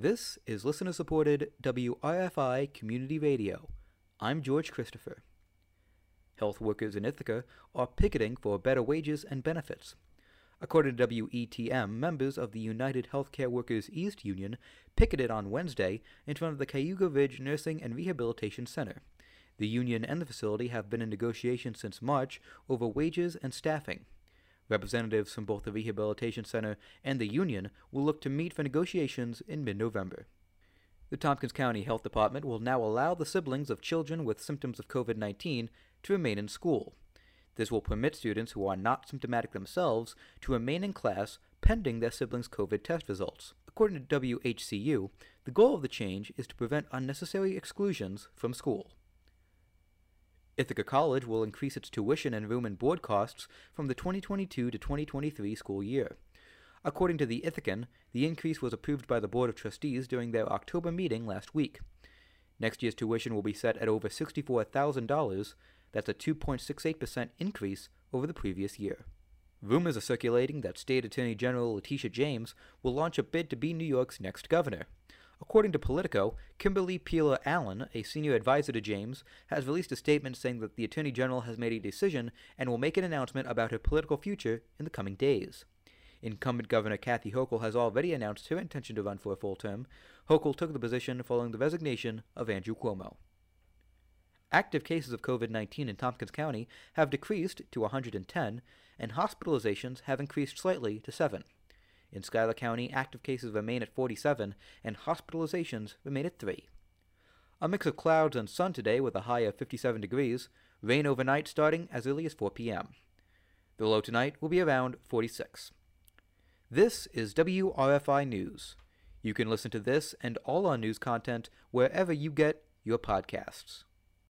This is listener supported WRFI Community Radio. I'm George Christopher. Health workers in Ithaca are picketing for better wages and benefits. According to WETM, members of the United Healthcare Workers East Union picketed on Wednesday in front of the Cayuga Ridge Nursing and Rehabilitation Center. The union and the facility have been in negotiations since March over wages and staffing. Representatives from both the Rehabilitation Center and the union will look to meet for negotiations in mid November. The Tompkins County Health Department will now allow the siblings of children with symptoms of COVID 19 to remain in school. This will permit students who are not symptomatic themselves to remain in class pending their siblings' COVID test results. According to WHCU, the goal of the change is to prevent unnecessary exclusions from school. Ithaca College will increase its tuition and room and board costs from the 2022 to 2023 school year. According to the Ithacan, the increase was approved by the Board of Trustees during their October meeting last week. Next year's tuition will be set at over $64,000. That's a 2.68% increase over the previous year. Rumors are circulating that State Attorney General Letitia James will launch a bid to be New York's next governor. According to Politico, Kimberly Peeler Allen, a senior advisor to James, has released a statement saying that the Attorney General has made a decision and will make an announcement about her political future in the coming days. Incumbent Governor Kathy Hochul has already announced her intention to run for a full term. Hochul took the position following the resignation of Andrew Cuomo. Active cases of COVID 19 in Tompkins County have decreased to 110, and hospitalizations have increased slightly to 7. In Schuyler County, active cases remain at 47 and hospitalizations remain at 3. A mix of clouds and sun today with a high of 57 degrees, rain overnight starting as early as 4 p.m. The low tonight will be around 46. This is WRFI News. You can listen to this and all our news content wherever you get your podcasts.